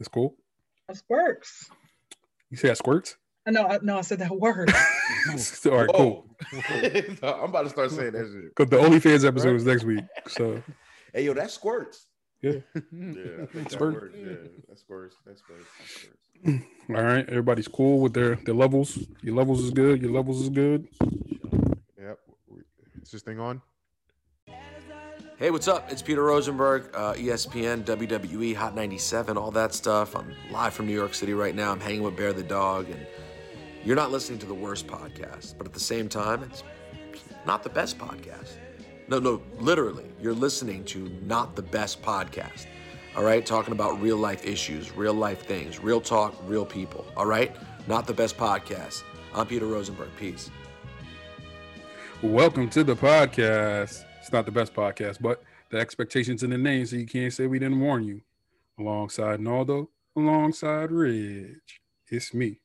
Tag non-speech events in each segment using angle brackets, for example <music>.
It's cool. That works. You say that squirts? I know. I, no, I said that word. <laughs> All right, cool. <laughs> I'm about to start saying that shit. Because the OnlyFans episode is next week. So <laughs> Hey, yo, that squirts. Yeah. yeah, I that Squirt. Yeah, that squirts. That squirts. That squirts. <clears throat> all right, everybody's cool with their their levels. Your levels is good. Your levels is good. Yep. Is this thing on? Hey, what's up? It's Peter Rosenberg, uh, ESPN, WWE, Hot 97, all that stuff. I'm live from New York City right now. I'm hanging with Bear the Dog, and you're not listening to the worst podcast, but at the same time, it's not the best podcast. No, no, literally, you're listening to not the best podcast. All right, talking about real life issues, real life things, real talk, real people. All right, not the best podcast. I'm Peter Rosenberg. Peace. Welcome to the podcast. It's not the best podcast, but the expectations in the name, so you can't say we didn't warn you. Alongside Naldo, alongside Ridge, it's me,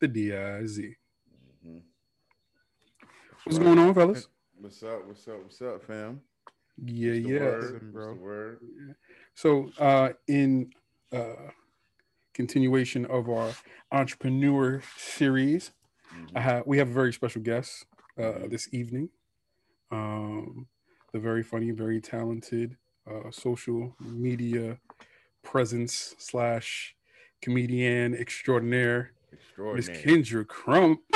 the DIZ. Mhm. What's going on, fellas? What's up? What's up? What's up, fam? Yeah, the yeah. word? Listen, What's bro. the word? So, uh, in uh, continuation of our entrepreneur series, I have we have a very special guest uh, Mhm. this evening. Um, the very funny, very talented uh, social media presence slash comedian extraordinaire, Miss Kendra Crump. <laughs>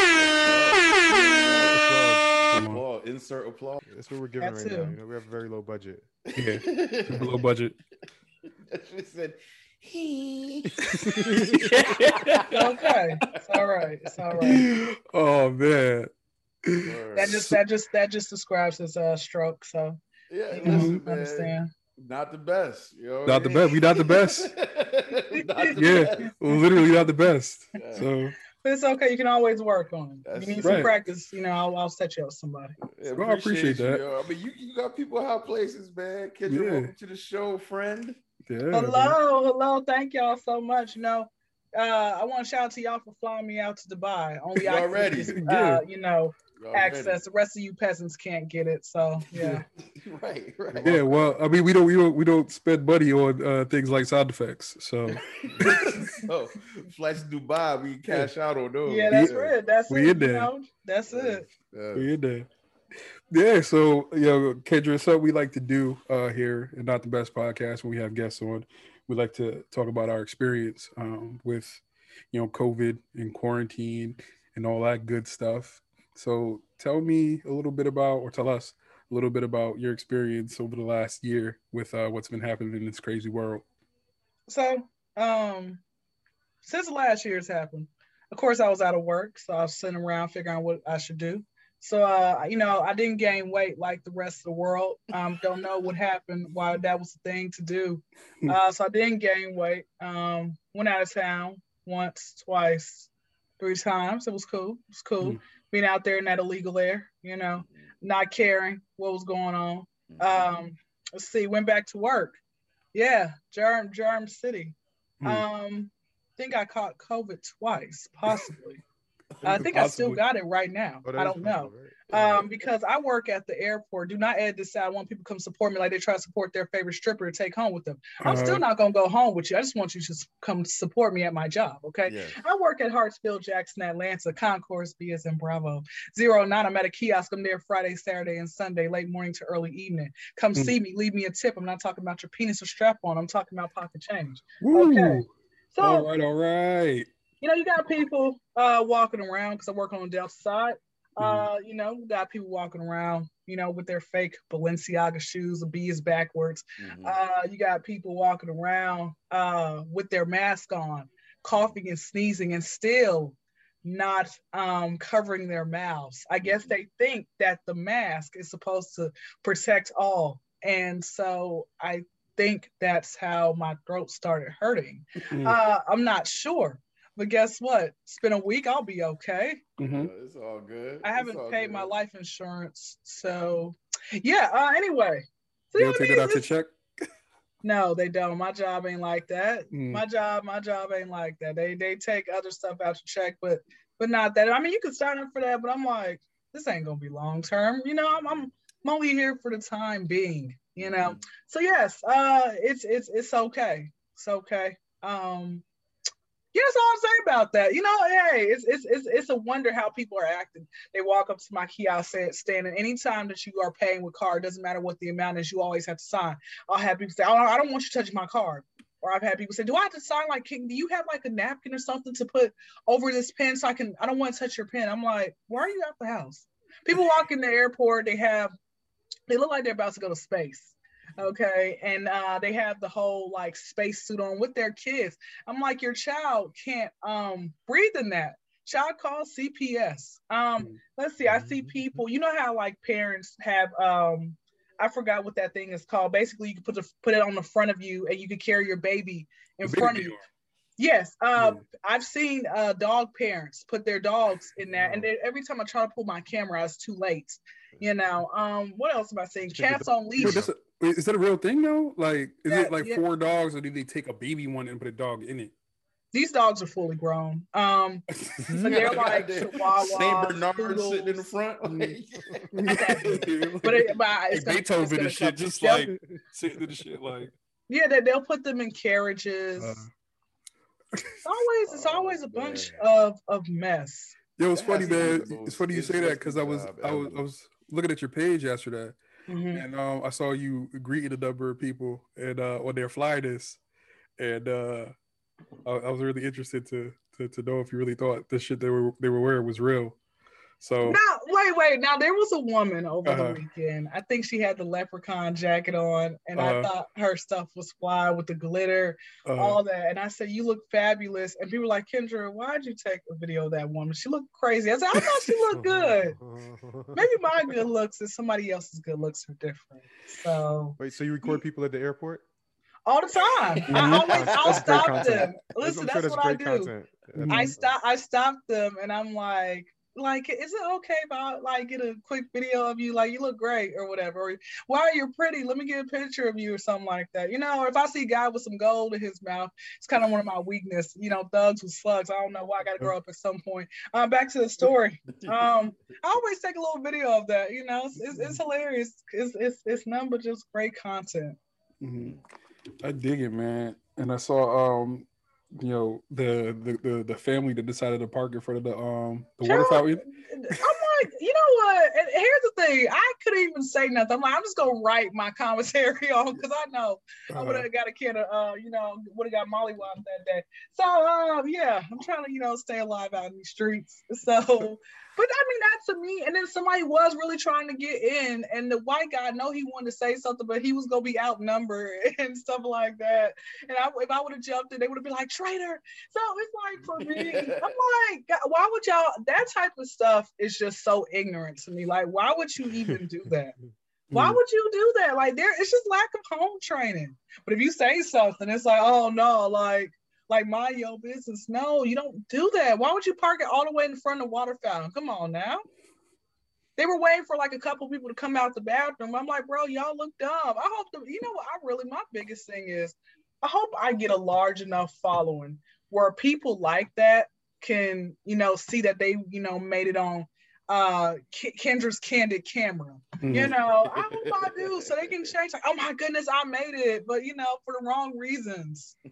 Applause. Insert applause. That's what we're giving That right now. You know, we have a very low budget. Yeah, <laughs> low budget. That shit said he. <laughs> okay, it's all right. It's all right. Oh man. That just that just that just describes his uh stroke. So yeah, you know, listen, man. understand. Not the best. You know? Not the best. We not the best. <laughs> Not the Yeah, best. literally not the best. Yeah. So But it's okay. You can always work on it. That's you need right. some practice. You know, I'll, I'll set you up with somebody. Yeah, Well, I appreciate that. yo. I mean, you, you got people high places, man. Kendra, Yeah. welcome to the show, friend. yeah. man. Hello, hello. Thank y'all so much. You know, uh, I want to shout out to y'all for flying me out to Dubai. Only I can Already. <laughs> uh, Yeah. you know, Already. Access. The rest of you peasants can't get it. So yeah. <laughs> right, right. Yeah, well, I mean, we don't, we don't, we don't spend money on uh, things like sound effects. So <laughs> so, flights to Dubai, we cash out on those. Yeah, that's Yeah. it. That's We it. in you there. know? That's Yeah. it. Yeah. we in there. Yeah, so you know, Kendra, something we like to do uh, here and not the best podcast when we have guests on. We like to talk about our experience um, with, you know, COVID and quarantine and all that good stuff. So tell me a little bit about, or tell us a little bit about your experience over the last year with uh, what's been happening in this crazy world. So, um, since last year's happened, of course, I was out of work, so I was sitting around figuring out what I should do. So, uh, you know, I didn't gain weight like the rest of the world. Um, don't know what happened, why that was the thing to do. Uh, so I didn't gain weight. Um, went out of town once, twice, three times. It was cool. It was cool Mm. Being out there in that illegal air. You know, not caring what was going on. Mhm. Um, let's see, went back to work. Yeah, Germ Germ City. Hmm. Um, think I caught COVID twice, possibly. I think I still got it right now. Oh, I don't know. right? Um, because I work at the airport. Do not add this out. I want people to come support me like they try to support their favorite stripper to take home with them. I'm Uh, still not gonna go home with you. I just want you to come support me at my job. Okay. Yeah. I work at Hartsfield Jackson, Atlanta, Concourse B in Bravo. Zero nine. I'm at a kiosk. I'm there Friday, Saturday, and Sunday, late morning to early evening. Come Mm. see me, leave me a tip. I'm not talking about your penis or strap on. I'm talking about pocket change. Woo. Okay. So All right, all right. You know, you got people uh walking around because I work on the Delta side. Uh, you know, got people walking around, you know, with their fake Balenciaga shoes, the B is backwards. Mhm. Uh, you got people walking around uh, with their mask on, coughing and sneezing, and still not um, covering their mouths. I guess they think that the mask is supposed to protect all. And so I think that's how my throat started hurting. <laughs> Mm. Uh, I'm not sure. But guess what? It's been a week. I'll be okay. Mhm. Uh, It's all good. I haven't all paid my life insurance. So, yeah. Uh, anyway. They you don't what I take it out to check. No, they don't. My job ain't like that. Mm. My job, my job ain't like that. They they take other stuff out to check, but but not that. I mean, you can sign up for that, but I'm like, this ain't gonna be long term. You know, I'm, I'm I'm only here for the time being. You know. Mhm. So yes, uh, it's it's it's okay. It's okay. Um, yeah, that's all I'm saying about that. You know, hey, it's it's it's, it's a wonder how people are acting. They walk up to my kiosk stand, and anytime that you are paying with card, doesn't matter what the amount is, you always have to sign. I'll have people say, "Oh, I don't want you touching my card." Or I've had people say, "Do I have to sign like? Can, do you have like a napkin or something to put over this pen so I can? I don't want to touch your pen." I'm like, "Why are you at the house?" People walk in the airport, they have, they look like they're about to go to space okay and uh, they have the whole like space suit on with their kids i'm like your child can't um, breathe in that child call cps um, mm-hmm. let's see i see people you know how like parents have um, i forgot what that thing is called basically you can put the, put it on the front of you and you can carry your baby in the front baby of you Yes, uh, yeah. I've seen uh, dog parents put their dogs in that, and every time I try to pull my camera, it's too late. You know, um, what else am I saying? Cats on leash. Is that a real thing though? Like, is it like yeah. four dogs, or do they take a baby one and put a dog in it? These dogs are fully grown. Um, <laughs> but they're like <laughs> Chihuahua, Saint Bernard sitting in the front. <laughs> but it, but it's gonna, Beethoven and shit, just like sitting in the shit, like yeah, they, they'll put them in carriages. Uh, it's always it's always a bunch of of mess. Yo, it's funny, man. It's funny you say that because I was I was I was looking at your page yesterday Mm-hmm. And um, I saw you greeting a number of people and uh, on their flyness, and uh, I, I, was really interested to, to to know if you really thought the shit they were they were wearing was real. So now, wait, wait. Now there was a woman over uh-huh. the weekend. I think she had the leprechaun jacket on, and uh-huh. I thought her stuff was fly with the glitter, uh-huh. all that. And I said, "You look fabulous." And people were like, "Kendra, why'd you take a video of that woman? She looked crazy." I said, "I thought she looked good. <laughs> Maybe my good looks and somebody else's good looks are different." So wait, so you record people at the airport? all the time. Mm-hmm. <laughs> I always I'll stop them. Listen, that's, that's what I do. I stop I stop them and I'm like, like, is it okay if I like get a quick video of you? Like, you look great or whatever. Or, wow, you're pretty. Let me get a picture of you or something like that. You know, or if I see a guy with some gold in his mouth, it's kind of one of my weakness. You know, thugs with slugs. I don't know why I got to grow up at some point. Um, back to the story. Um, I always take a little video of that. You know, it's, it's, it's hilarious. It's, it's it's none but just great content. Mm-hmm. I dig it, man. And I saw um you know the, the the the family that decided to park in front of the um the water fountain. I'm like, you know what? And here's the thing: I couldn't even say nothing. I'm like, I'm just gonna write my <laughs> commentary on because I know uh-huh. I would have got a kid, uh, you know, would have got mollywopped that day. So, um, yeah, I'm trying to, you know, stay alive out in the streets. <laughs> So, but I mean, that to me, and then somebody was really trying to get in, and the white guy, I know he wanted to say something, but he was gonna be outnumbered <laughs> and stuff like that. And I, if I would have jumped in, they would have been like traitor. So it's like for me, <laughs> I'm like, why would y'all? That type of stuff is just so ignorant to me. Like, why would you even do that? <laughs> Why mm. would you do that? Like, there, it's just lack of home training. But if you say something, it's like, oh no, like like mind your business. No, you don't do that. Why would you park it all the way in front of the water fountain? Come on now. They were waiting for like a couple people to come out the bathroom. I'm like, bro, y'all look dumb. I hope the, you know what I really my biggest thing is I hope I get a large enough following where people like that can, you know, see that they, you know, made it on uh Kendra's candid camera. Mm-hmm. You know, I hope I do so they can change like, oh my goodness, I made it, but you know, for the wrong reasons. <laughs>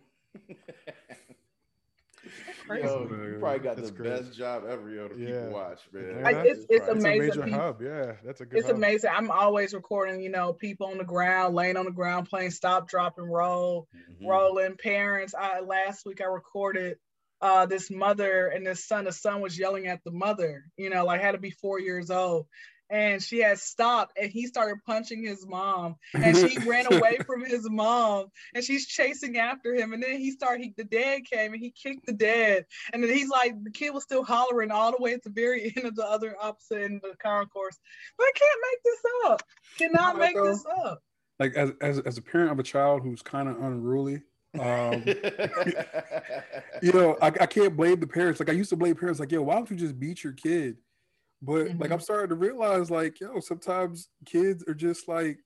Yo, you probably got that's the crazy. best job ever, yo, to yeah. people watch, man. Like, it's, it's amazing. It's a major hub, yeah. That's a good. It's hub. amazing. I'm always recording, you know, people on the ground, laying on the ground, playing stop, drop, and roll, mm-hmm. rolling. Parents. I last week I recorded uh, this mother and this son. The son was yelling at the mother, you know, like had to be four years old, and she had stopped and he started punching his mom and she <laughs> ran away from his mom and she's chasing after him and then he started he, the dad came and he kicked the dad and then he's like the kid was still hollering all the way at the very <laughs> end of the other opposite end of the concourse but i can't make this up. Cannot make this up. like as, as, as a parent of a child who's kind of unruly um, <laughs> you know I, I can't blame the parents. Like i used to blame parents like yo why don't you just beat your kid but mm-hmm. like I'm starting to realize, like, yo, sometimes kids are just like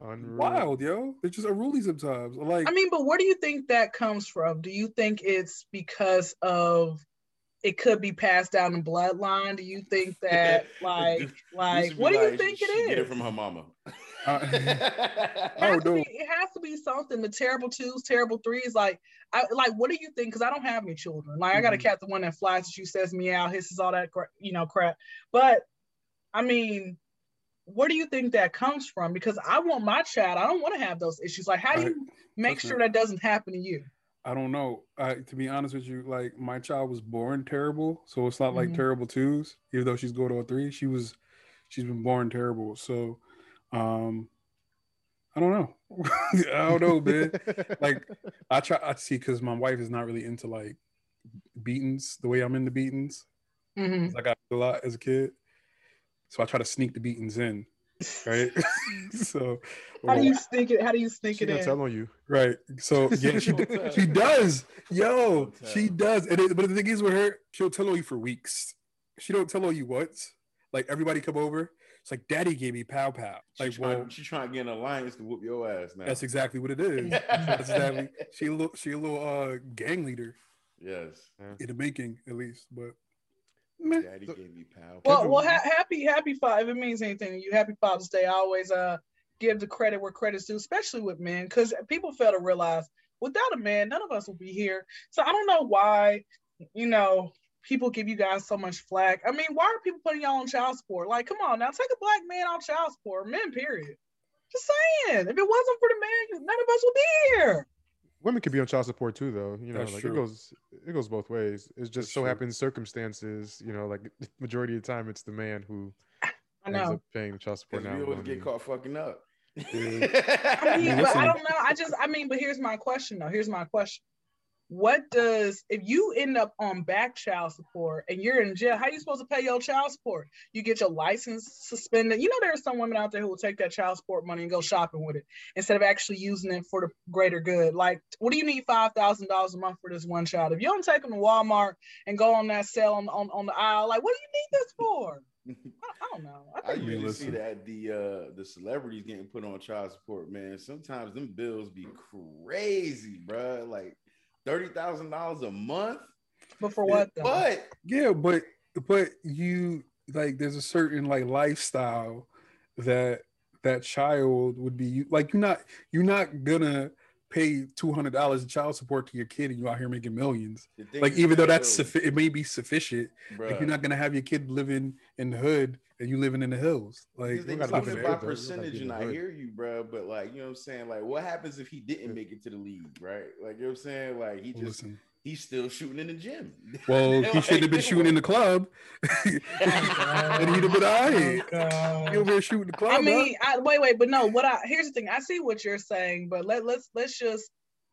Unruly. wild, yo. They're just unruly sometimes. Like I mean, but where do you think that comes from? Do you think it's because of it could be passed down the bloodline? Do you think <laughs> that like like what do you think it is? Get it from her mama. Uh, it, has be, it has to be something. The terrible twos, terrible threes. Like, I like. What do you think? Because I don't have any children. Like, mm-hmm. I got a cat, the one that flies at you, says meow, hisses all that, you know, crap. But I mean, where do you think that comes from? Because I want my child. I don't want to have those issues. Like, how do you make sure that doesn't happen to you? I don't know. I, to be honest with you, like my child was born terrible, so it's not like mm-hmm. terrible twos. Even though she's going to a three, she was, she's been born terrible. So, um, I don't know. <laughs> I don't know, man. like I try. I see because my wife is not really into like beatings the way I'm into beatings. Mm-hmm. I got a lot as a kid, so I try to sneak the beatings in right? <laughs> <laughs> so how do you sneak it? How do you sneak she it in? Tell on you, right? So yeah, she she does, yo, she does. And it, but the thing is with her, she'll tell on you for weeks. She don't tell on you once. Like everybody come over, it's like daddy gave me pow pow. Like, she's trying, well, she's trying to get an alliance to whoop your ass now. That's exactly what it is. <laughs> that's exactly. She a little, she a little uh gang leader. Yes, in the making at least, but Daddy gave me power. Well, well, ha- happy, happy five. If it means anything, to you happy Father's Day. I always uh give the credit where credit's due, especially with men, because people fail to realize without a man, none of us will be here. So I don't know why, you know, people give you guys so much flack. I mean, why are people putting y'all on child support? Like, come on now, take a black man on child support, men, period. Just saying, if it wasn't for the man, none of us would be here women could be on child support too, though. You know, That's like true. it goes it goes both ways. It just That's so true. happens circumstances. You know, like <laughs> majority of the time, it's the man who ends up paying child support. Now, we always get caught fucking up. <laughs> I mean, but I don't know. I just, I mean, but here's my question though. Here's my question what does if you end up on back child support and you're in jail how are you supposed to pay your child support you get your license suspended you know there are some women out there who will take that child support money and go shopping with it instead of actually using it for the greater good like what do you need $5000 a month for this one child if you don't take them to walmart and go on that sale on, on, on the aisle like what do you need this for <laughs> I, I, don't know. I, I usually see that the uh the celebrities getting put on child support, man. Sometimes them bills be crazy, bro. Like thirty thousand dollars a month. But for what? Though? But yeah, but but you like there's a certain like lifestyle that that child would be like you're not you're not gonna pay two hundred dollars in child support to your kid and you out here making millions. Like even though that's suffi- it may be sufficient, like you're not gonna have your kid living in the hood and you living in the hills. Like they talking about percentage, and I hear you, bro. But like you know what I'm saying, like what happens if he didn't make it to the league, right? Like you know what I'm saying, like he just. Listen he's still shooting in the gym. <laughs> Well, he shouldn't have been shooting in the club. <laughs> and he'd have been all right. <laughs> Oh, he over shooting the club. I mean, I, wait, wait, but no. What I here's the thing. I see what you're saying, but let let's let's just.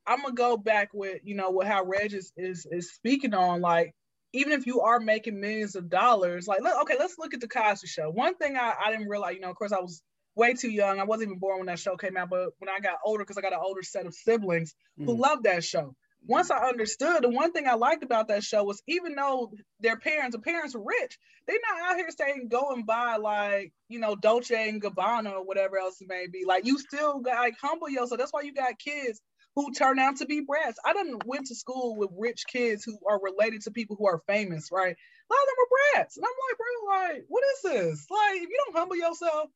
I'm gonna go back with you know what how Reg is is, is speaking on like even if you are making millions of dollars, like let, okay, let's look at the Cosby Show. One thing I, I didn't realize, you know, of course I was way too young. I wasn't even born when that show came out, but when I got older, because I got an older set of siblings mm. who loved that show once I understood, the one thing I liked about that show was even though their parents, the parents were rich, they're not out here saying go and buy like, you know, Dolce and Gabbana or whatever else it may be. Like you still got like humble yourself. That's why you got kids who turn out to be brats. I didn't went to school with rich kids who are related to people who are famous, right? A lot of them are brats. And I'm like, bro, like, what is this? Like, if you don't humble yourself,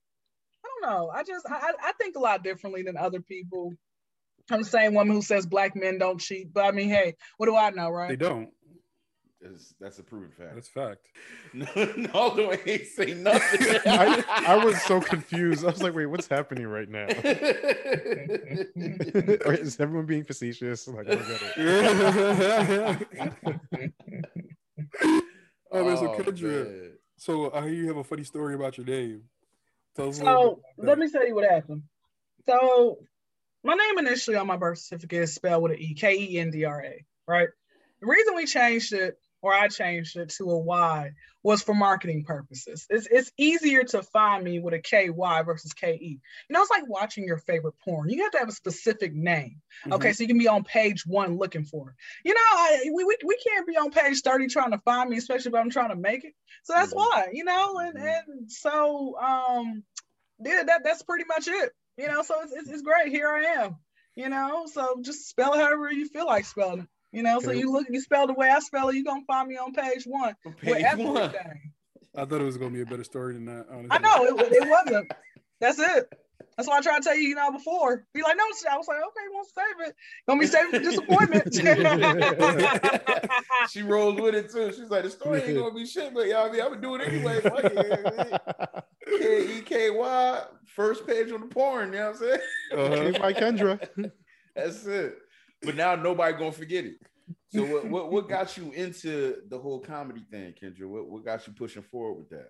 I don't know. I just I, I think a lot differently than other people. I'm the same woman who says black men don't cheat, but I mean, hey, what do I know, right? They don't. That's, that's a proven fact. That's fact. <laughs> No, no, no ain't say nothing. <laughs> I, I, was so confused. I was like, wait, what's happening right now? <laughs> is everyone being facetious? Like, I oh, man, so oh, Kendra, so I hear you have a funny story about your name. so let me tell you what happened. So my name initially on my birth certificate is spelled with an E, K E N D R A, right? The reason we changed it, or I changed it to a Y, was for marketing purposes. It's, it's easier to find me with a KY versus K E. You know, it's like watching your favorite porn. You have to have a specific name. Mm-hmm. Okay, so you can be on page one looking for it. You know, I, we, we, we can't be on page 30 trying to find me, especially if I'm trying to make it. So that's mm-hmm. why, you know, and, mm-hmm. and so um yeah, that, that's pretty much it. You know, so it's, it's, it's great. Here I am. You know, so just spell however you feel like spelling it. You know, okay. so you look, you spell the way I spell it, you're gonna find me on page one page with everything. One. I thought it was gonna be a better story than that. Honestly. I know it, it wasn't. That's it. That's why I tried to tell you, you know, before. Be like, no, I was like, okay, won't save it. Don't be saving for disappointment. <laughs> she rolled with it too. She's like, the story ain't gonna be shit, but y'all, I mean, I'm gonna do it anyway. K E K Y, first page on the porn. You know what I'm saying? Uh-huh. <laughs> By Kendra. That's it. But now nobody gonna forget it. So what, what what got you into the whole comedy thing, Kendra? What what got you pushing forward with that?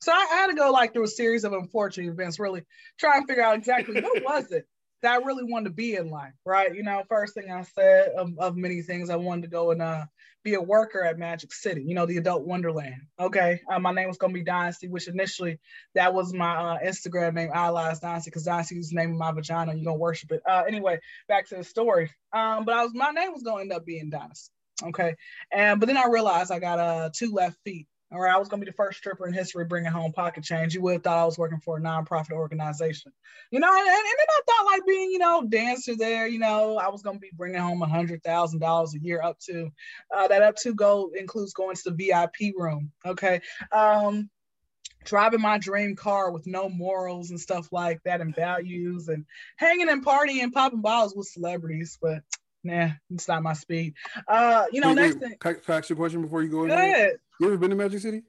So I, had to go like through a series of unfortunate events, really try and figure out exactly what was it that I really wanted to be in life, right? You know, first thing I said of, of many things, I wanted to go and uh, be a worker at Magic City, you know, the adult wonderland. Okay. Uh, my name was going to be Dynasty, which initially that was my uh, Instagram name, Allies Dynasty, because Dynasty is the name of my vagina. You're going to worship it. Uh, anyway, back to the story. Um, but I was, my name was going to end up being Dynasty. Okay. And, but then I realized I got uh, two left feet or I was going to be the first stripper in history bringing home pocket change. You would have thought I was working for a nonprofit organization, you know. And, and, and then I thought like being, you know, dancer there, you know, I was going to be bringing home a hundred thousand dollars a year up to uh, that up to goal includes going to the VIP room. Okay. Um, driving my dream car with no morals and stuff like that and values and hanging and partying and popping bottles with celebrities. But nah, it's not my speed. Uh, you know, wait, next wait, thing. Can I ask you a question before you go? Go ahead. You ever been to Magic City?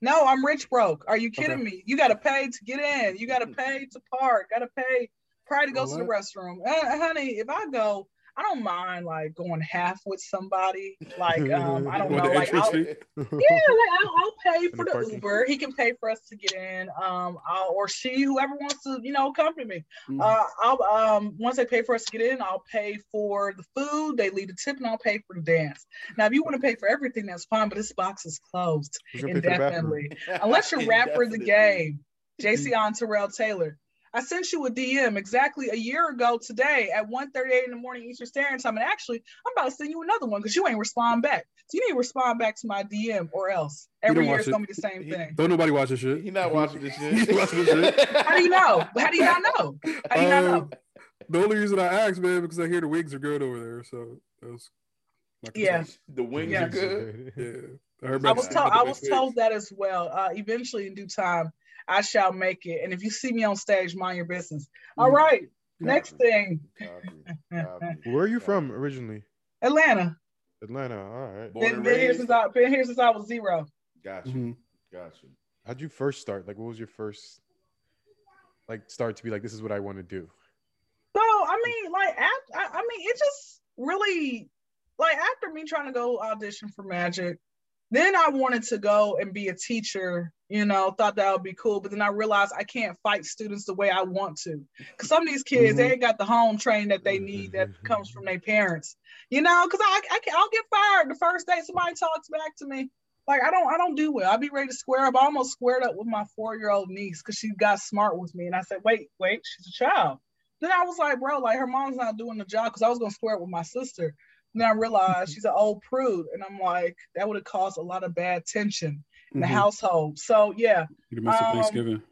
No, I'm rich broke. Are you kidding okay. me? You got to pay to get in. You got to pay to park. Got to pay. Probably to go to the restroom. Uh, honey, if I go, I don't mind like going half with somebody. Like um, I <laughs> don't know, like I'll, yeah, like I'll, I'll pay for the, the Uber. He can pay for us to get in. Um, I'll, or she, whoever wants to, you know, accompany me. Mm-hmm. Uh, I'll um once they pay for us to get in, I'll pay for the food. They leave the tip, and I'll pay for the dance. Now, if you want to pay for everything, that's fine. But this box is closed indefinitely, <laughs> unless you're rapper the game. Jayceon Terrell Taylor. I sent you a DM exactly a year ago today at 1.38 in the morning Eastern Standard Time. And actually, I'm about to send you another one because you ain't respond back. So you need to respond back to my DM or else. Every year it's gonna be the same thing. Don't nobody watch this shit. He's not watching this shit. <laughs> He's watching this shit. How do you know? How do you not know? How do you um, not know? The only reason I asked, man, because I hear the wigs are good over there. So that was yeah. The wings yeah. are good. Yeah. I, I was told I was told that as well. Uh, eventually in due time, I shall make it. And if you see me on stage, mind your business. All mm. right. Next thing. <laughs> Where are you from originally? Atlanta. Atlanta. All right. Been, been here since I been here since I was zero. Gotcha. Mm-hmm. Gotcha. How'd you first start? Like, what was your first like start to be like, this is what I want to do? So I mean, like, after, I, I mean, it just really like after me trying to go audition for Magic, then I wanted to go and be a teacher, you know, thought that would be cool. But then I realized I can't fight students the way I want to. Because some of these kids, mm-hmm. they ain't got the home training that they need that comes from their parents, you know, because I, I can, I'll get fired the first day somebody talks back to me. Like I don't I don't do well. I'll be ready to square up. I almost squared up with my four-year-old niece because she got smart with me. And I said, wait, wait, she's a child. Then I was like, bro, like her mom's not doing the job because I was gonna square up with my sister. Then I realized she's an old prude, and I'm like, that would have caused a lot of bad tension in the mm-hmm. household. So yeah. You missed um, Thanksgiving.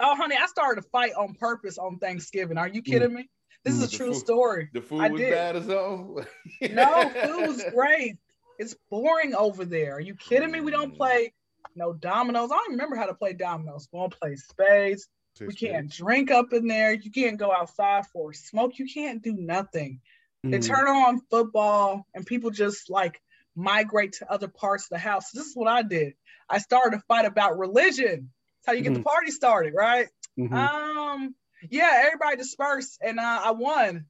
Oh, honey, I started a fight on purpose on Thanksgiving. Are you mm. kidding mm. me? This mm. is a true food, story. The food I was did. bad as all. <laughs> no, food was great. It's boring over there. Are you kidding me? We don't mm. play no dominoes. I don't remember how to play dominoes. We don't play spades. We can't drink up in there. You can't go outside for smoke. You can't do nothing. They mm. turn on football and people just like migrate to other parts of the house. This is what I did. I started a fight about religion. That's how you get mm-hmm. the party started, right? Mm-hmm. Um, yeah, everybody dispersed and uh, I won.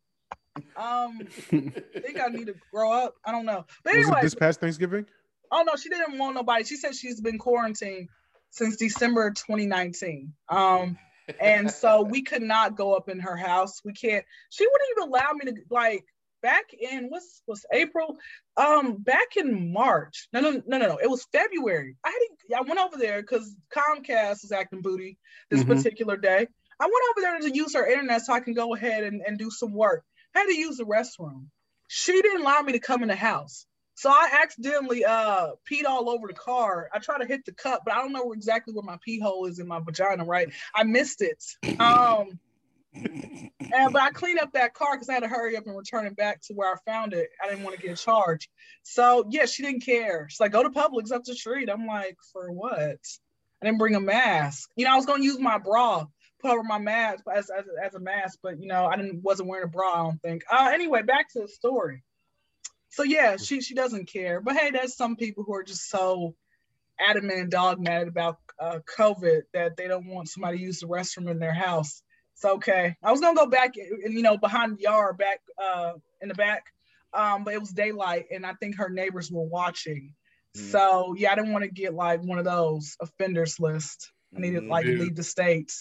Um, I think I need to grow up. I don't know. But anyway, this past Thanksgiving? Oh no, she didn't want nobody. She said she's been quarantined since December 2019. Um, and so we could not go up in her house. We can't. She wouldn't even allow me to like back in what's was April, um, back in March. No, no, no, no, no. It was February. I had I went over there because Comcast was acting booty this mm-hmm. particular day. I went over there to use her internet so I can go ahead and, and do some work. I had to use the restroom. She didn't allow me to come in the house. So I accidentally uh peed all over the car. I tried to hit the cup, but I don't know exactly where my pee hole is in my vagina, right? I missed it. Um and but I cleaned up that car because I had to hurry up and return it back to where I found it. I didn't want to get charged. So yeah, she didn't care. She's like, go to Publix up the street. I'm like, for what? I didn't bring a mask. You know, I was gonna use my bra, cover my mask as, as, as a mask, but you know, I didn't wasn't wearing a bra. I don't think. Uh, anyway, back to the story. So yeah, she she doesn't care, but hey, there's some people who are just so adamant and dogmatic about uh, COVID that they don't want somebody to use the restroom in their house. It's okay. I was gonna go back, you know, behind the yard, back uh, in the back, um, but it was daylight, and I think her neighbors were watching. Mm. So yeah, I didn't want to get like one of those offenders list. I needed like yeah. leave the state.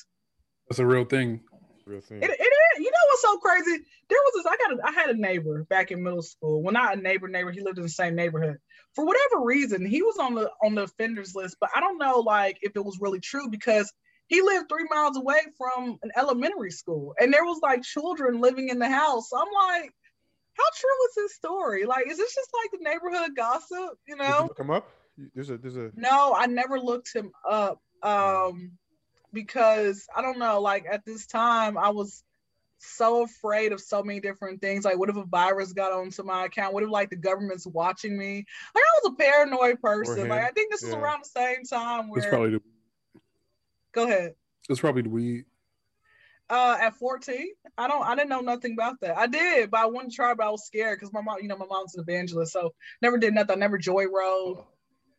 That's a real thing. Real thing. It, it you know what's so crazy? There was this. I got. A, I had a neighbor back in middle school. Well, not a neighbor. Neighbor. He lived in the same neighborhood. For whatever reason, he was on the on the offenders list. But I don't know, like, if it was really true because he lived three miles away from an elementary school, and there was like children living in the house. So I'm like, how true is this story? Like, is this just like the neighborhood gossip? You know? You look him up. There's a there's a. No, I never looked him up. Um, because I don't know. Like at this time, I was so afraid of so many different things. Like, what if a virus got onto my account? What if like the government's watching me? Like, I was a paranoid person. Like, I think this yeah. is around the same time where. It's probably the. Go ahead. It's probably the weed. Uh, at 14, I don't, I didn't know nothing about that. I did, but I wanted to try, but I was scared because my mom, you know, my mom's an evangelist, so never did nothing. I never joy rode,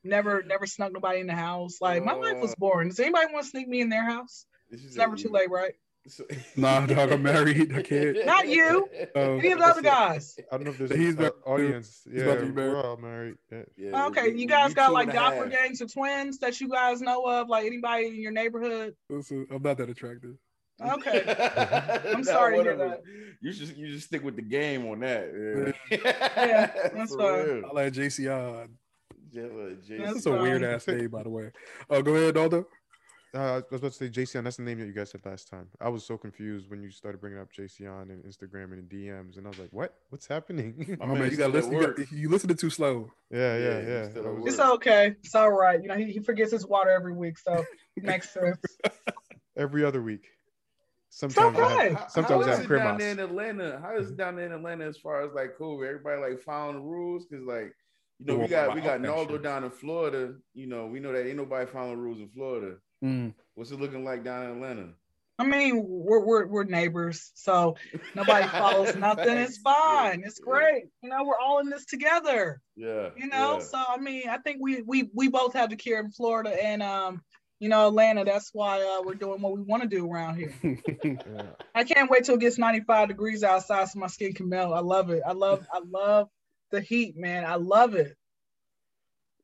never, never snuck nobody in the house. Like my life was boring. Does anybody want to sneak me in their house? It's never too late, right? So, <laughs> nah, dog, I'm married. I can't. <laughs> Not you. Um, Any of the other guys. I don't know if there's he's the audience. He's yeah, we're all married. Yeah. Yeah, okay, you guys you got like doppelgangers or twins that you guys know of? Like anybody in your neighborhood? Listen, I'm not that attractive. Okay. <laughs> I'm sorry to hear that. You should you just stick with the game on that. Yeah, yeah that's fine. I like Jayceon. That's a weird ass name, by the way. Oh, uh, go ahead, Aldo. Uh, I was about to say Jayceon. That's the name that you guys said last time. I was so confused when you started bringing up Jayceon and Instagram and DMs, and I was like, "What? What's happening?" <laughs> oh man, you got listen. You, got, you listening too slow. Yeah, yeah, yeah. yeah. It's okay. It's all right. You know, he, he forgets his water every week, so he <laughs> makes sense. every other week. Sometimes, okay. I have, sometimes how I have down there in Atlanta. How is it down there in Atlanta as far as like COVID? Everybody like following the rules because like you know we got we got Naldo down in Florida. You know we know that ain't nobody following rules in Florida. Mm. What's it looking like down in Atlanta? I mean, we're we're, we're neighbors, so nobody <laughs> follows nothing. It's fine. It's great. You know, we're all in this together. Yeah. You know, yeah. so I mean, I think we we we both have the care in Florida and um, you know, Atlanta. That's why uh, we're doing what we want to do around here. <laughs> yeah. I can't wait till it gets 95 degrees outside so my skin can melt. I love it. I love I love the heat, man. I love it.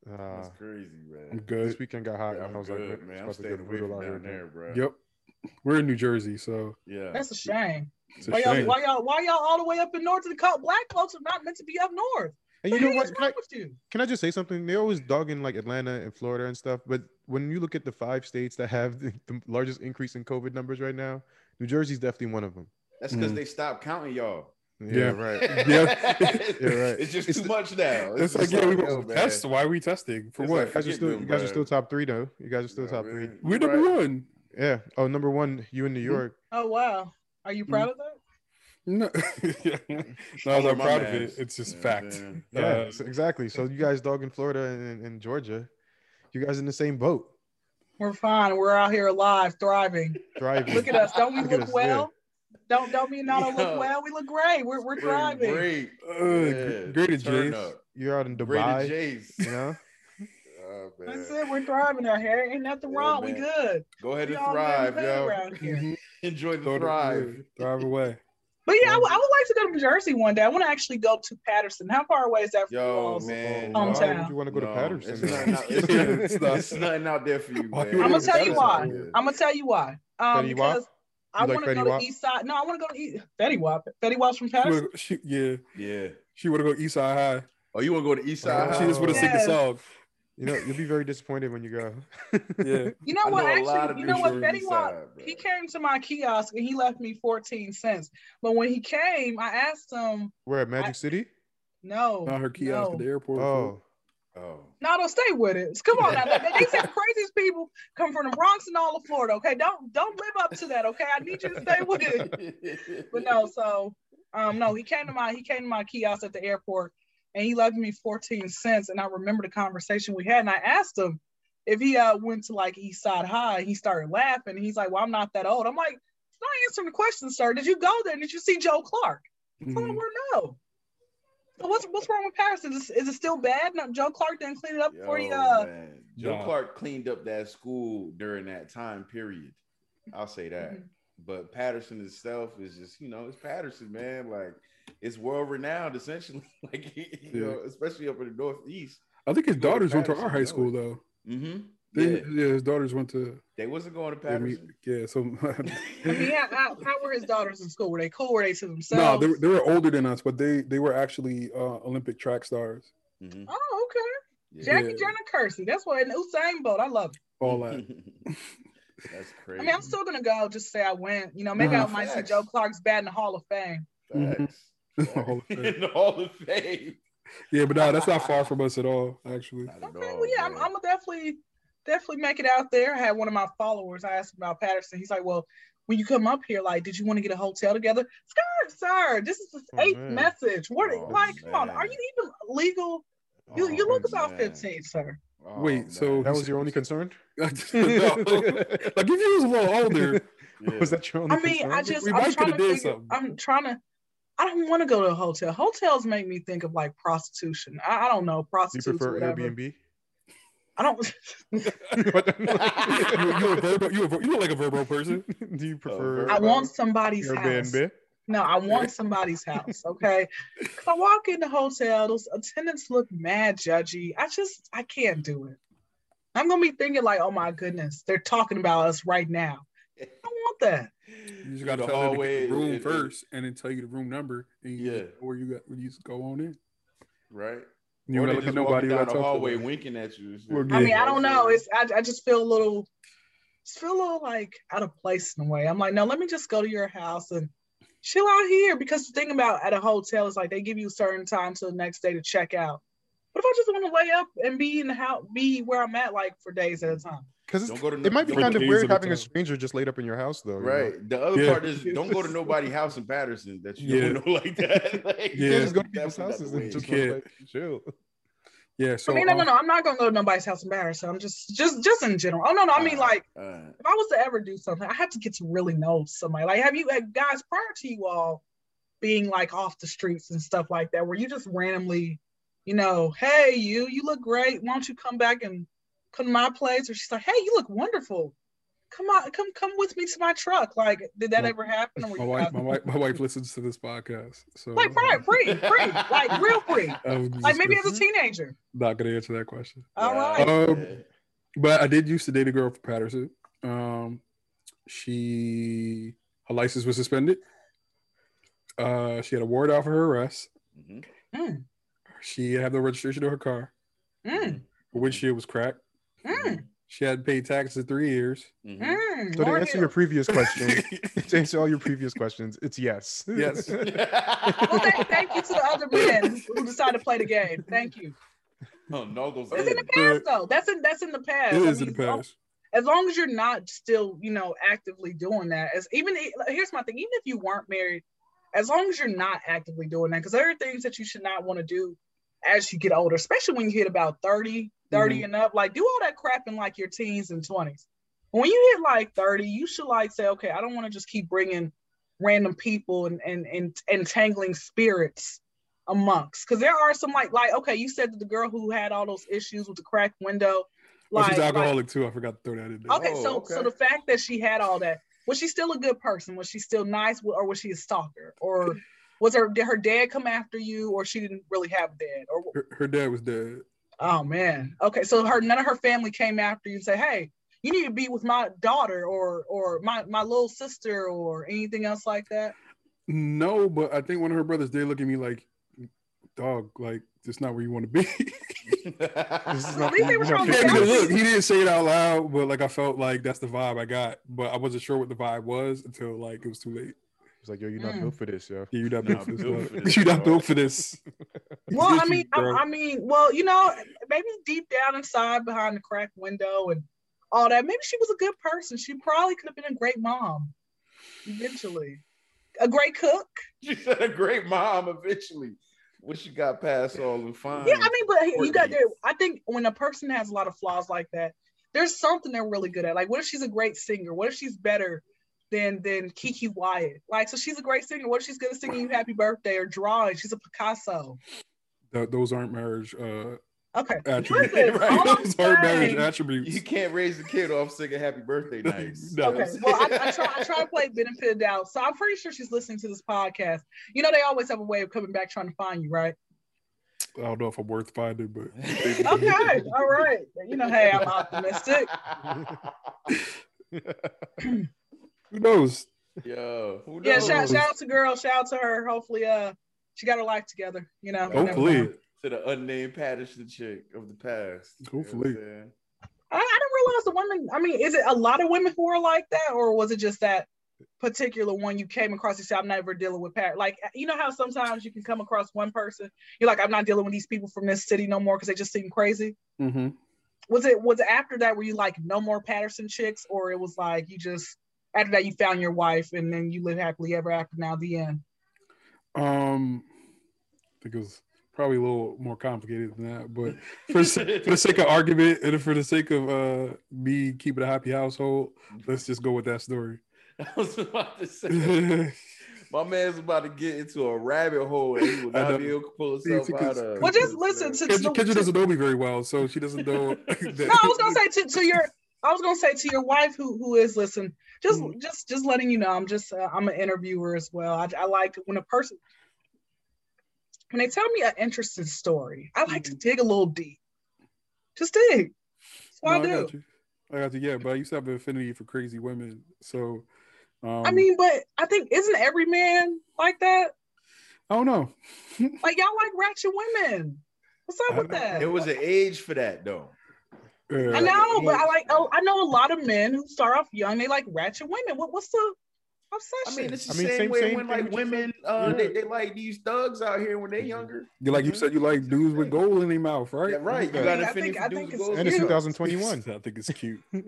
Uh, That's crazy, man. I'm good. This weekend got hot. Yeah, I was good, like, man. I'm staying away from down there, bro. Yep. We're in New Jersey, so yeah. That's a shame. A why, shame. Y'all, why y'all why y'all all the way up in north to the coast? Black folks are not meant to be up north. And you know what? Can I, can I, just say something? They're always dogging like Atlanta and Florida and stuff, but when you look at the five states that have <laughs> the, the largest increase in COVID numbers right now, New Jersey's definitely one of them. That's because mm. they stopped counting y'all. Yeah, yeah, right. <laughs> yeah, <laughs> yeah, right. It's just it's, too much now. It's, it's like, yeah, we yo, test. Why are we testing? For it's what? Like, you guys are still, them, you guys are still top three though. You guys are still top three. We're number right. one. Yeah. Oh, number one. You in New mm-hmm. York. Oh wow. Are you proud mm-hmm. of that? No, <laughs> no, I'm proud of it. It's just yeah, fact. Man. Yeah, uh, exactly. So you guys dog in Florida and, and Georgia, you guys in the same boat. We're fine. We're out here alive, thriving. Thriving. Look at us. Don't we look, look well? Don't don't mean not look well. We look great. We're we're driving. Great. Uh, yeah. Great Jace. You're out in Dubai. Great You know. <laughs> oh, That's it. We're driving out here. Ain't nothing wrong. we good. Go ahead we and thrive, yo. Mm-hmm. <laughs> Enjoy the thrive. Thrive away. But yeah, I, w- I would like to go to New Jersey one day. I want to actually go to Paterson. How far away is that from Yo, man, hometown? you want to go no, to Paterson? It's nothing, out, it's, <laughs> it's nothing out there for you, man. I'm gonna tell you why. I'm gonna tell you why. Um, because I want to go to East Side. No, I want to go to East. Fetty Wap. Fetty Wap's from Paterson. She, yeah, yeah. She want to go East Side High. Oh, you want to go to East Side? High? She just want to yes. sing the song. You know, you'll be very disappointed when you go. <laughs> yeah. <laughs> You know what? Know actually, you know what? Fetty Wap. He came to my kiosk and he left me 14 cents. But when he came, I asked him. Where at Magic I, City? No. Not her kiosk no. at the airport. Oh. Oh. No, don't stay with it. Come on now. they, they said craziest people come from the Bronx and all of Florida. Okay, don't don't live up to that. Okay, I need you to stay with it. <laughs> but no, so um, no, he came to my he came to my kiosk at the airport and he left me 14 cents. And I remember the conversation we had, and I asked him, if he uh went to like East Side High, he started laughing. he's like, "Well, I'm not that old." I'm like, not answering the question, sir. Did you go there? Did you see Joe Clark?" Mm-hmm. We're no. So what's what's wrong with Paris? Is, is it still bad? No, Joe Clark didn't clean it up Yo, for you. Uh... Joe no. Clark cleaned up that school during that time period. I'll say that. Mm-hmm. But Paterson itself is just, you know, it's Paterson, man. Like it's world renowned, essentially. <laughs> like you yeah. know, especially up in the northeast. I think his daughters went to our high school though. Mm-hmm. They, yeah. yeah. his daughters went to. They wasn't going to Paterson. Yeah, so. <laughs> I mean, how, how, how, were his daughters in school? Were they cool? Were they to themselves? No, they, were, they were older than us, but they they were actually uh, Olympic track stars. Mm-hmm. Oh, okay. Yeah. Jackie Jenna Kersey. That's what in Usain Bolt. I love it. All that. <laughs> <laughs> That's crazy. I mean, I'm still gonna go. Just say I went. You know, maybe I might see Joe Clark's bat in the Hall of Fame. Facts. Hall in the Hall of Fame. Yeah, but no, that's not far from us at all, actually. okay, all, well, yeah, I'm, I'm, definitely, definitely make it out there. I had one of my followers. I asked about Paterson. He's like, "Well, when you come up here, like, did you want to get a hotel together?" Sir, sir, this is the oh, eighth man. message. What? Oh, like, man. come on, are you even legal? You, oh, you look about 15, sir. Oh, Wait, man. so that was your only concern? <laughs> <laughs> like if you was a little older, yeah. was that your only? I mean, concern? I just we I'm trying to figure, I'm trying to. I don't want to go to a hotel. Hotels make me think of like prostitution. I, I don't know prostitution. You prefer Airbnb? I don't. you, you, a Vrbo, you, a, you look like a Vrbo person. <laughs> Do you prefer? I want somebody's Airbnb? house. No, I want somebody's house. Okay. <laughs> Cause I walk in the hotel, those attendants look mad judgy. I just I can't do it. I'm gonna be thinking like, oh my goodness, they're talking about us right now. I don't want that. You just gotta tell them the room it, first, and then tell you the room number, and you yeah, where you got you just go on in. Right. You or look at nobody down the hallway winking at you. I mean, I don't know. It's I, I just feel a little, just feel a little like out of place in a way. I'm like, no, let me just go to your house and chill out here because the thing about at a hotel is like they give you a certain time to the next day to check out. What if I just want to lay up and be in the house, be where I'm at like for days at a time? Because it might be kind of weird having a stranger just laid up in your house, though. Right. know? The other yeah. part is don't go to <laughs> nobody's house in Paterson that you yeah. don't know like that. <laughs> like, yeah, just go to people's houses and just yeah. like, chill. Yeah. So I mean, no, no, um, no. I'm not gonna go to nobody's house embarrassed. So I'm just, just, just in general. Oh no, no. I mean, like, uh, if I was to ever do something, I have to get to really know somebody. Like, have you guys prior to you all being like off the streets and stuff like that, where you just randomly, you know, hey, you, you look great. Why don't you come back and come to my place? Or she's like, hey, you look wonderful come on, come come with me to my truck. Like, did that ever happen? my wife, my wife, my wife listens to this podcast. So like, right, free, free, like real free. <laughs> Like maybe as a teenager. Not gonna answer that question. All right. Um, but I did used to date a girl from Paterson. Um, she her license was suspended. Uh, she had a warrant out for her arrest. Mm-hmm. Mm. She had no registration to her car. Mm. Her windshield was cracked. Mm. She hadn't paid taxes in three years. Mm-hmm. Mm, so to answer your previous <laughs> question, to answer all your previous <laughs> questions, it's yes. Yes. <laughs> well, thank, thank, you to the other men who decided to play the game. Thank you. Oh, no, those it's in the past though. That's in that's in the past. It is I mean, in the past. As long as you're not still, you know, actively doing that, as even here's my thing, even if you weren't married, as long as you're not actively doing that, because there are things that you should not want to do as you get older, especially when you hit about 30, 30 mm-hmm. and up. Like do all that crap in like your teens and 20s. When you hit like 30, you should like say, okay, I don't want to just keep bringing random people and, and, and entangling spirits amongst. Because there are some like, like, okay, you said that the girl who had all those issues with the cracked window. Like, oh, she's alcoholic like, too. I forgot to throw that in there. Okay, oh, so okay. so the fact that she had all that, was she still a good person? Was she still nice, or was she a stalker? Or was her did her dad come after you, or she didn't really have a dad? Or her, her dad was dead. Oh man. Okay, so her none of her family came after you and say, "Hey, you need to be with my daughter or or my my little sister or anything else like that." No, but I think one of her brothers did look at me like, "Dog, like this is not where you want <laughs> to be." this is not, look, he didn't say it out loud, but like I felt like that's the vibe I got, but I wasn't sure what the vibe was until like it was too late. It's like, yo, you're not mm. built for this, yo. Yeah, you're not built, for, this, built <laughs> for this. You're not built for this. Well, I mean, I, I, mean, well, you know, maybe deep down inside, behind the cracked window and all that, maybe she was a good person. She probably could have been a great mom. Eventually, a great cook. <laughs> She said a great mom. Eventually, when she got past all the fine. Yeah, I mean, but you got there. I think when a person has a lot of flaws like that, there's something they're really good at. Like, what if she's a great singer? What if she's better than than Keke Wyatt? Like, so she's a great singer. What if she's good at singing you happy birthday or drawing? She's a Picasso. those aren't marriage uh, Okay. <laughs> Attributes. <laughs> right. Hard marriage attributes. You can't raise the kid off singing happy birthday <laughs> nights. no. Okay. Well, I, I, try I try to play benefit of doubt. So I'm pretty sure she's listening to this podcast. You know, they always have a way of coming back trying to find you, right? I don't know if I'm worth finding, but okay. All right. You know, hey, I'm optimistic. <clears throat> who knows? Yo, who knows? Yeah, shout, shout out to girl, shout out to her. Hopefully, uh, she got her life together. You know, hopefully to the unnamed Paterson chick of the past. Hopefully. You know I, I didn't realize the women. I mean, is it a lot of women who are like that, or was it just that particular one you came across? You said, "I'm never dealing with Pat." Like, you know how sometimes you can come across one person, you're like, "I'm not dealing with these people from this city no more" because they just seem crazy. Mm-hmm. Was it was it after that where you like no more Paterson chicks, or it was like you just after that you found your wife and then you live happily ever after? Now the end. Um, I think it was probably a little more complicated than that. But for, for the sake of argument and for the sake of uh, me keeping a happy household, let's just go with that story. <laughs> I was about to say. My man's about to get into a rabbit hole and he will <laughs> not be able to pull himself See, out of. Well, just listen to. Kyndra, Kyndra doesn't know me very well, so she doesn't know. <laughs> That. No, I was gonna say to, to your. I was gonna say to your wife who who is listen, just mm. just just letting you know, I'm just uh, I'm an interviewer as well. I, I like when a person when they tell me an interesting story, I like mm-hmm. to dig a little deep. Just dig. That's what no, I do. I got, you. I got you. Yeah, but I used to have an affinity for crazy women. So um, I mean, but I think isn't every man like that? I don't know. <laughs> like y'all like ratchet women. What's up with that? It was an age for that though. I know, but I like. Oh, I know a lot of men who start off young. They like ratchet women. What, what's the obsession. I mean, it's the I mean, same, same way same when like women, uh, yeah. they, they like these thugs out here when they're younger. You like you said, you like dudes with gold in their mouth, right? Yeah, right. You got I think, I think it's and it's 2021. <laughs> I think it's cute. <laughs> you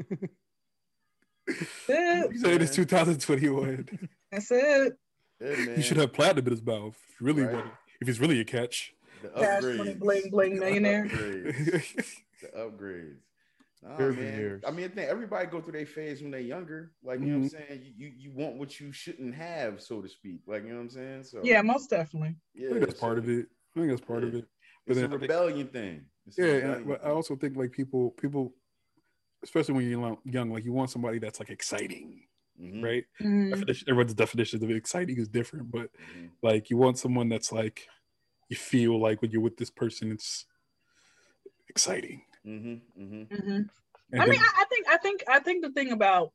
said it's 2021. That's it. Yeah, you should have platinum in his mouth. If you really right. want it. If it's really a catch. The upgrade. bling bling millionaire. <laughs> the upgrades. Nah, man. I mean, I think everybody go through their phase when they're younger. Like, you mm-hmm. know what I'm mm-hmm. saying? You, you you want what you shouldn't have, so to speak. Like, you know what I'm saying? So yeah, most definitely. Yeah, I think that's so, part of it. I think that's part yeah. of it. But it's then a rebellion think, thing. It's yeah, rebellion but thing. I also think like people people, especially when you're young, like you want somebody that's like exciting. Mm-hmm. Right, mm-hmm. everyone's definition of exciting is different, but mm-hmm. like you want someone that's like you feel like when you're with this person, it's exciting Mm-hmm, mm-hmm. Mm-hmm. I mean, I, I, think, I think, I think the thing about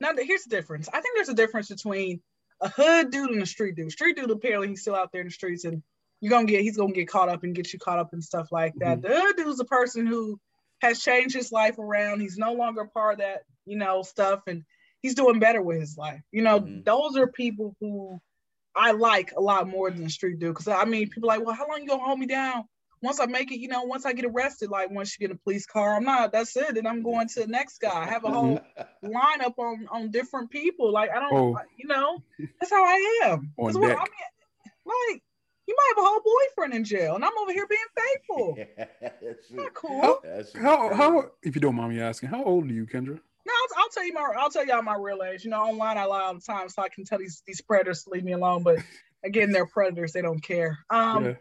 now, here's the difference. I think there's a difference between a hood dude and a street dude. Street dude, apparently, he's still out there in the streets, and you're gonna get, he's gonna get caught up and get you caught up and stuff like that. Mm-hmm. The hood dude's a person who has changed his life around. He's no longer part of that, you know, stuff, and he's doing better with his life. You know, mm-hmm. those are people who I like a lot more than the street dude. Because I mean, people like, well, how long you gonna hold me down? Once I make it, you know, once I get arrested, like once you get a police car, I'm not. That's it. And I'm going to the next guy. I have a whole <laughs> lineup on on different people. Like I don't, oh. you know, that's how I am. On deck. What, I mean, like you might have a whole boyfriend in jail, and I'm over here being faithful. <laughs> that's not cool. How, how, how, if you don't mind me asking, how old are you, Kyndra? No, I'll, I'll, tell you my, I'll tell y'all my real age. You know, online I lie all the time, so I can tell these these predators to leave me alone. But again, they're predators; they don't care. Um, yeah.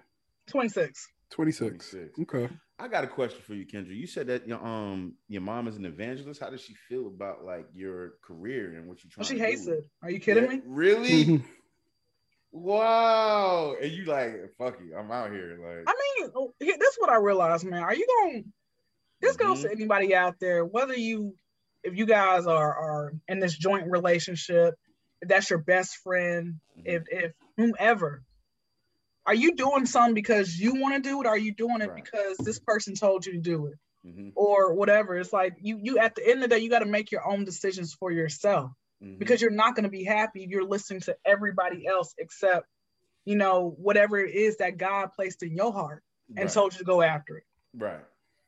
26. 26. 26. Okay. I got a question for you, Kyndra. You said that your um your mom is an evangelist. How does she feel about like your career and what you're trying? Well, she hates it. Are you kidding yeah, me? Really? wow. And you like fuck you. I'm out here. Like I mean, oh, this is what I realized, man. Are you going? To, this mm-hmm. goes to anybody out there, whether you, if you guys are are in this joint relationship, if that's your best friend, mm-hmm. if if whomever, are you doing something because you want to do it? Or are you doing it right. because this person told you to do it? Mm-hmm. Or whatever. It's like you you at the end of the day, you got to make your own decisions for yourself mm-hmm. because you're not going to be happy if you're listening to everybody else except, you know, whatever it is that God placed in your heart and right. told you to go after it. Right.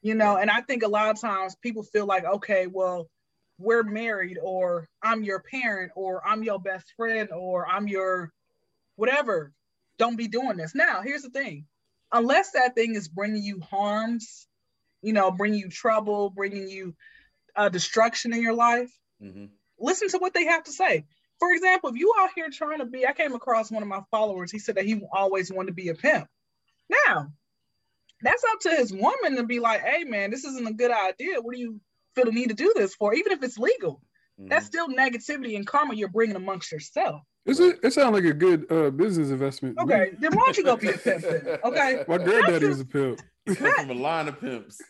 You know, and I think a lot of times people feel like, okay, well, we're married, or I'm your parent, or I'm your best friend, or I'm your whatever don't be doing this. Now, here's the thing unless that thing is bringing you harms you know, bringing you trouble, bringing you uh, destruction in your life, mm-hmm. listen to what they have to say. For example, if you out here trying to be, I came across one of my followers. He said that he always wanted to be a pimp. Now, that's up to his woman to be like, hey man, this isn't a good idea. What do you feel the need to do this for? Even if it's legal, mm-hmm. that's still negativity and karma you're bringing amongst yourself. Is it? It sounds like a good uh, business investment. Okay, then why don't you go be a pimp? Then? Okay, my granddaddy is a pimp. from a line of pimps.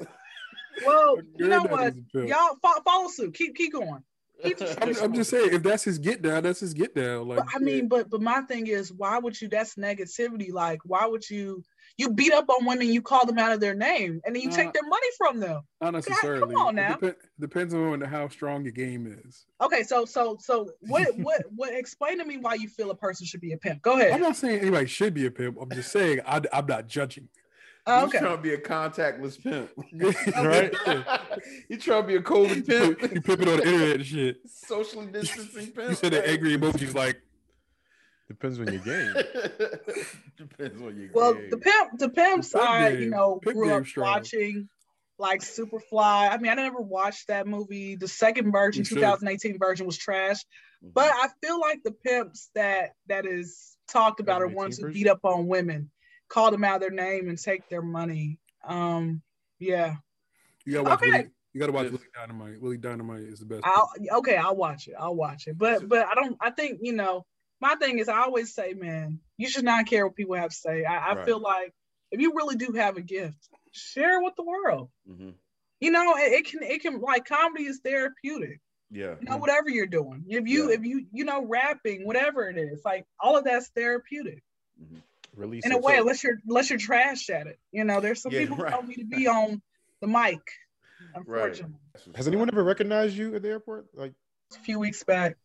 Well, you know what? Y'all follow suit. Keep keep going. <laughs> I'm, I'm, just saying, if that's his get down, that's his get down. Like, but, I mean, but but my thing is, why would you? That's negativity. Like, why would you? You beat up on women, you call them out of their name, and then you uh, take their money from them. Not necessarily. God, come on now. Dep- depends on how strong your game is. Okay, so so so what <laughs> what what? Explain to me why you feel a person should be a pimp. Go ahead. I'm not saying anybody should be a pimp. I'm just saying I, I'm not judging. Oh, okay. trying to be a contactless pimp, <laughs> right? <laughs> you trying to be a COVID pimp. you pimping on the internet and shit. Socially distancing pimp. You said the angry emojis like. Depends on your game. <laughs> Depends on your well, game. Well, the pimp, the pimps the are, you know, pimp grew up strong. watching like Superfly. I mean, I never watched that movie. The second version, 2018 version, was trash. Mm-hmm. But I feel like the pimps that that is talked about are ones who beat up on women call them out their name and take their money. Um, yeah. You gotta watch. Okay. Willie, you gotta watch Willie Dynamite. Willie Dynamite is the best. I'll, okay, I'll watch it. I'll watch it. But but I don't. I think you know. My thing is, I always say, man, you should not care what people have to say. I, I right. feel like if you really do have a gift, share with the world. Mm-hmm. You know, it, it, can it can like comedy is therapeutic. Yeah. You know, whatever you're doing. If you yeah. if you you know rapping, whatever it is, like all of that's therapeutic. Mm-hmm release in a way, unless you're unless you're trash at it. You know, there's some yeah, people right. who don't need to be on the mic. Unfortunately. Right. Has anyone ever recognized you at the airport? Like a few weeks back.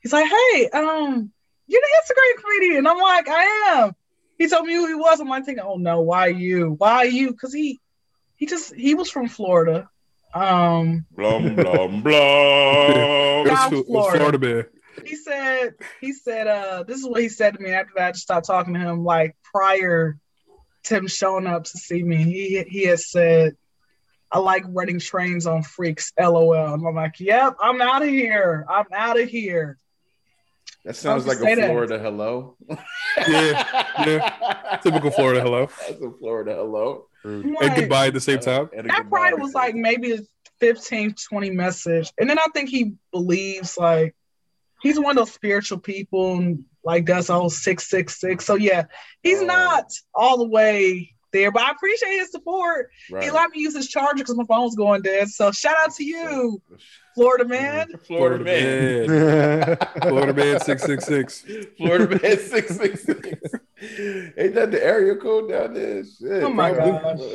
He's like, hey, um, you're the Instagram comedian. I'm like, I am. He told me who he was. I'm like thinking, oh no, why you? Why you? Because he he just he was from Florida. Um blum blum blum. <laughs> Florida. Florida man he said he said uh this is what he said to me after that I just stopped talking to him like prior to him showing up to see me he he has said I like running trains on freaks lol. And I'm like yep I'm out of here. I'm out of here. That sounds like a Florida that. hello. Yeah yeah. <laughs> Typical Florida hello. That's a Florida hello. And goodbye at the same time? that probably was like maybe a 15 20 message. And then I think he believes like he's one of those spiritual people and like does all six six six. So yeah, he's oh. not all the way there, but I appreciate his support. Right. He let me use his charger because my phone's going dead. So shout out to you, Florida man. Florida, Florida man. Florida man six six six. <laughs> Florida man six six six. Ain't that the area code down there? Shit. Oh my gosh. <laughs>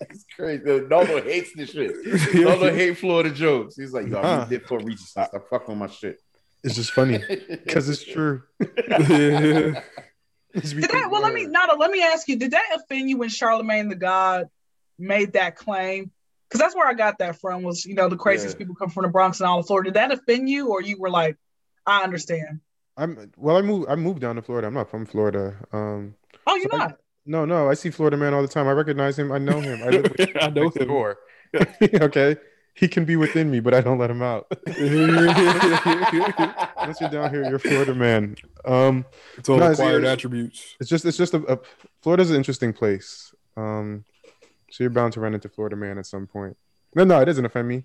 it's crazy. Nolo hates this shit. <laughs> Nolo hate Florida jokes. He's like, yo, I'm huh. dip for reaches. Stop fucking with my shit. It's just funny because it's true. Did that, well, let me Nado, let me ask you, did that offend you when Charlemagne the God made that claim? Because that's where I got that from. Was you know the craziest yeah. people come from the Bronx and all of Florida? Did that offend you, or you were like, I understand? I'm well. I moved. I moved down to Florida. I'm not from Florida. Um, oh, you're so not. I, no, no. I see Florida man all the time. I recognize him. I know him. I, <laughs> live with, I know him. Door. <laughs> okay, he can be within me, but I don't let him out. <laughs> Once you're down here, you're Florida man. Um, it's all no, acquired it's, attributes. It's just. It's just a, a. Florida's an interesting place. Um, so you're bound to run into Florida man at some point. No, no, it doesn't offend me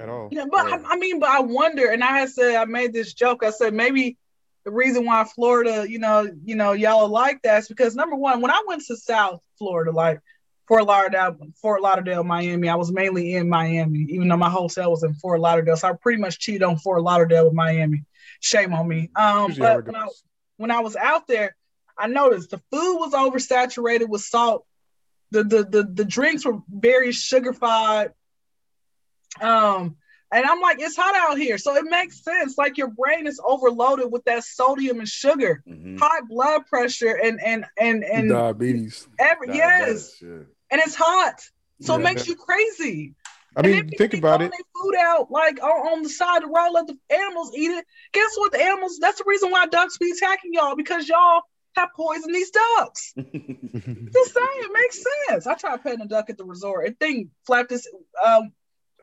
at all. Yeah, but I, I, mean, but I wonder, and I had said I made this joke. I said maybe the reason why Florida, you know, you know, y'all like that is because number one, when I went to South Florida, like Fort Lauderdale, Fort Lauderdale, Miami, I was mainly in Miami, even though my hotel was in Fort Lauderdale. So I pretty much cheated on Fort Lauderdale with Miami. Shame on me. Um, but when I, when I was out there, I noticed the food was oversaturated with salt. The the the, the drinks were very sugarified um, and I'm like, it's hot out here. So it makes sense. Like your brain is overloaded with that sodium and sugar, mm-hmm. high blood pressure and and and and diabetes. Every yes. Yeah. And it's hot. So yeah. it makes you crazy. I mean, think about it. Food out like on, on the side of the road, let the animals eat it. Guess what? The animals. That's the reason why ducks be attacking y'all because y'all have poisoned these ducks. <laughs> Just saying, it makes sense. I tried petting a duck at the resort. It thing flapped its um,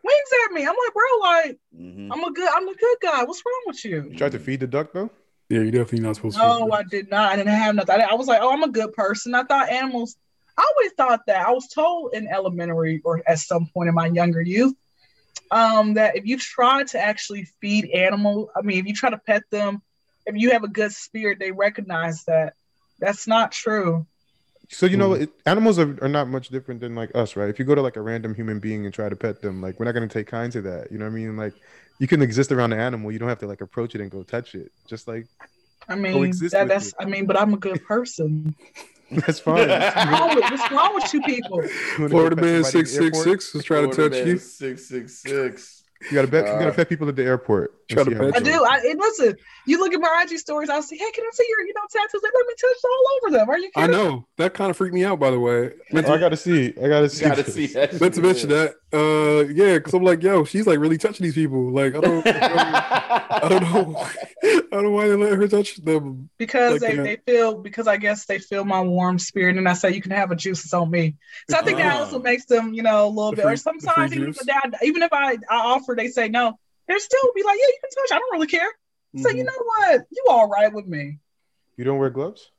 wings at me. I'm like, bro, like, mm-hmm. I'm a good, I'm a good guy. What's wrong with you? You tried to feed the duck though. Yeah, you're definitely not supposed to. No, I did not. I didn't have nothing. I was like, oh, I'm a good person. I thought animals. I always thought that. I was told in elementary or at some point in my younger youth um, that if you try to actually feed animal, I mean, if you try to pet them, if you have a good spirit, they recognize that. That's not true. So you know, hmm. it, animals are, are not much different than like us, right? If you go to like a random human being and try to pet them, like we're not going to take kind to that. You know what I mean? Like you can exist around an animal. You don't have to like approach it and go touch it. Just like I mean, that, that's it. I mean, but I'm a good person. <laughs> That's fine. what's, wrong with, what's wrong with you people? <laughs> Florida man six six six is trying to touch you. Six six six. You gotta bet. Uh, you gotta pet people at the airport. Try to pet I do. I and listen. You look at my IG stories. I'll say, "Hey, can I see your, you know, tattoos?" Like, let me touch all over them. Are you? Kidding? I know that kind of freaked me out. By the way, oh, I gotta see. I gotta see. Gotta see. Meant to mention that. Uh, yeah, because I'm like, yo, she's like really touching these people. Like, I don't, I don't know, <laughs> I don't know why they let her touch them. Because like they, they feel because I guess they feel my warm spirit, and I say you can have a juice. It's on me. So I think that ah. also makes them, you know, a little the bit. Free, or sometimes even if, dad, even if I I offer, they say no they still be like, yeah, you can touch. I don't really care. Mm-hmm. So you know what? You all right with me. You don't wear gloves?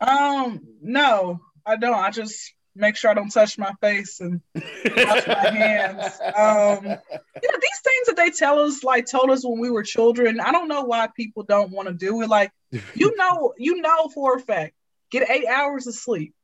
Um, no, I don't. I just make sure I don't touch my face and wash my hands. Um, you know, these things that they tell us, like told us when we were children, I don't know why people don't want to do it. Like, you <laughs> know, you know for a fact, get eight hours of sleep,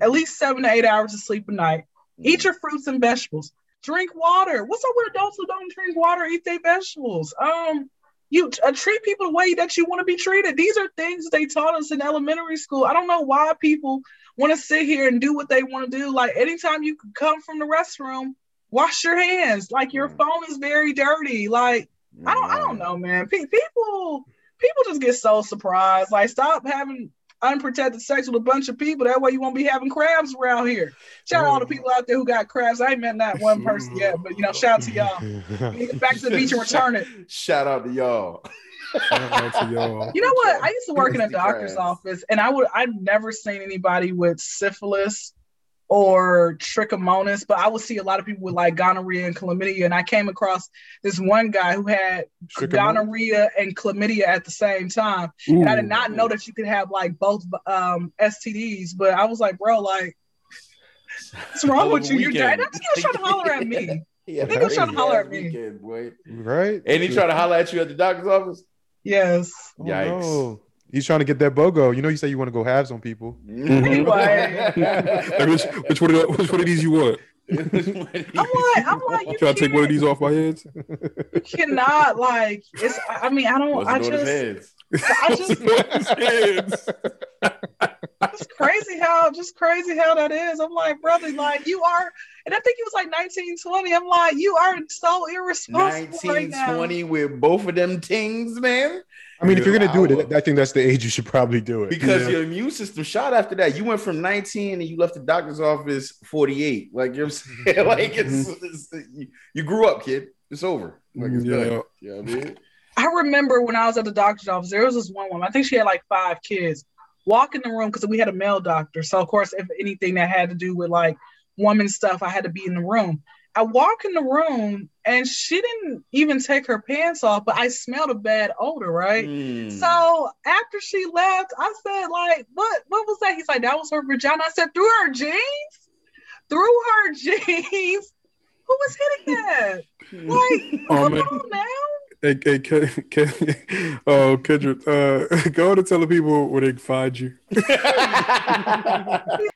at least seven to eight hours of sleep a night. Eat your fruits and vegetables drink water. What's up with adults who don't drink water, eat their vegetables? Um, you uh, treat people the way that you want to be treated. These are things they taught us in elementary school. I don't know why people want to sit here and do what they want to do. Like anytime you come from the restroom, wash your hands. Like your mm. phone is very dirty. Like I don't, I don't know, man. People, people just get so surprised. Like stop having unprotected sex with a bunch of people. That way you won't be having crabs around here. Shout out to all the people out there who got crabs. I ain't met that one person yet, but you know, shout out to y'all. <laughs> Back to the beach and return it. Shout out to y'all. to y'all. <laughs> You know what? I used to work in a doctor's office, and I would I've never seen anybody with syphilis or trichomonas, but I would see a lot of people with like gonorrhea and chlamydia. And I came across this one guy who had gonorrhea and chlamydia at the same time. Ooh. And I did not know that you could have like both um, STDs, but I was like, bro, like, what's wrong with you? You're dead. I think he was trying to holler at me. <laughs> Yeah, I think he was trying to holler at me. Weekend, boy. Right. And he tried to holler at you at the doctor's office? Yes. Yikes. Oh, no. He's trying to get that BOGO. You know, you say you want to go halves on people. Mm-hmm. Anyway. which, which, one of, which one of these you want? I'm like, I'm like, you try to take one of these off my hands. You cannot like. It's. I mean, I don't. I just. <laughs> I just. it's crazy how just crazy how that is. I'm like, brother, like you are, and I think it was like 1920. I'm like, you are so irresponsible 1920 right with both of them things, man. I mean, if you're gonna do it, I think that's the age you should probably do it. Because yeah. your immune system shot after that. You went from 19 and you left the doctor's office 48. Like you're saying, <laughs> like it's, mm-hmm. it's, you, you, grew up, kid. It's over. Like it's yeah. done. You know I mean? I remember when I was at the doctor's office, there was this one woman. I think she had like five kids. Walk in the room because we had a male doctor. So of course, if anything that had to do with like woman stuff, I had to be in the room. I walk in the room and she didn't even take her pants off, but I smelled a bad odor, right? Mm. So after she left, I said, like, what what was that? He's like, that was her vagina. I said, through her jeans? Through her <laughs> jeans? Who was hitting that? Like, <laughs> oh, come man. on now. Hey, hey Ken, Ken, <laughs> oh, Kendrick, uh, go and tell the people where they can find you.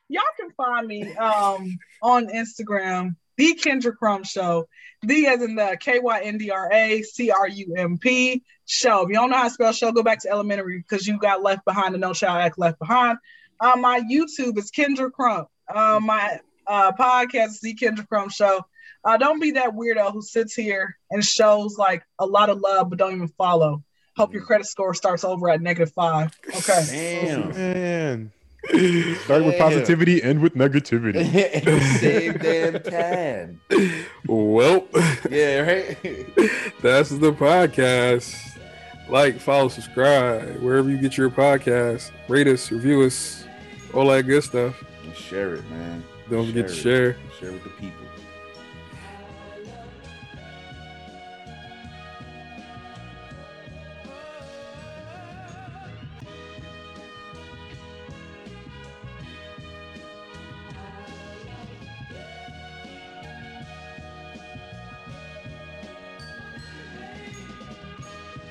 Y'all can find me um, on Instagram the Kyndra Crump Show. The as in the K Y N D R A C R U M P show. If you don't know how to spell show, go back to elementary because you got left behind and no child act left behind. Uh, my YouTube is Kyndra Crump. Uh, my uh, podcast is the Kyndra Crump Show. Uh, don't be that weirdo who sits here and shows like a lot of love but don't even follow. Hope your credit score starts over at negative five. Okay. Damn. Man. Start with positivity, end with negativity. <laughs> Same damn time. Well, yeah, <laughs> right. That's the podcast. like, follow, subscribe wherever you get your podcast. Rate us, review us, all that good stuff. And share it, man. Don't forget to share. Share with the people.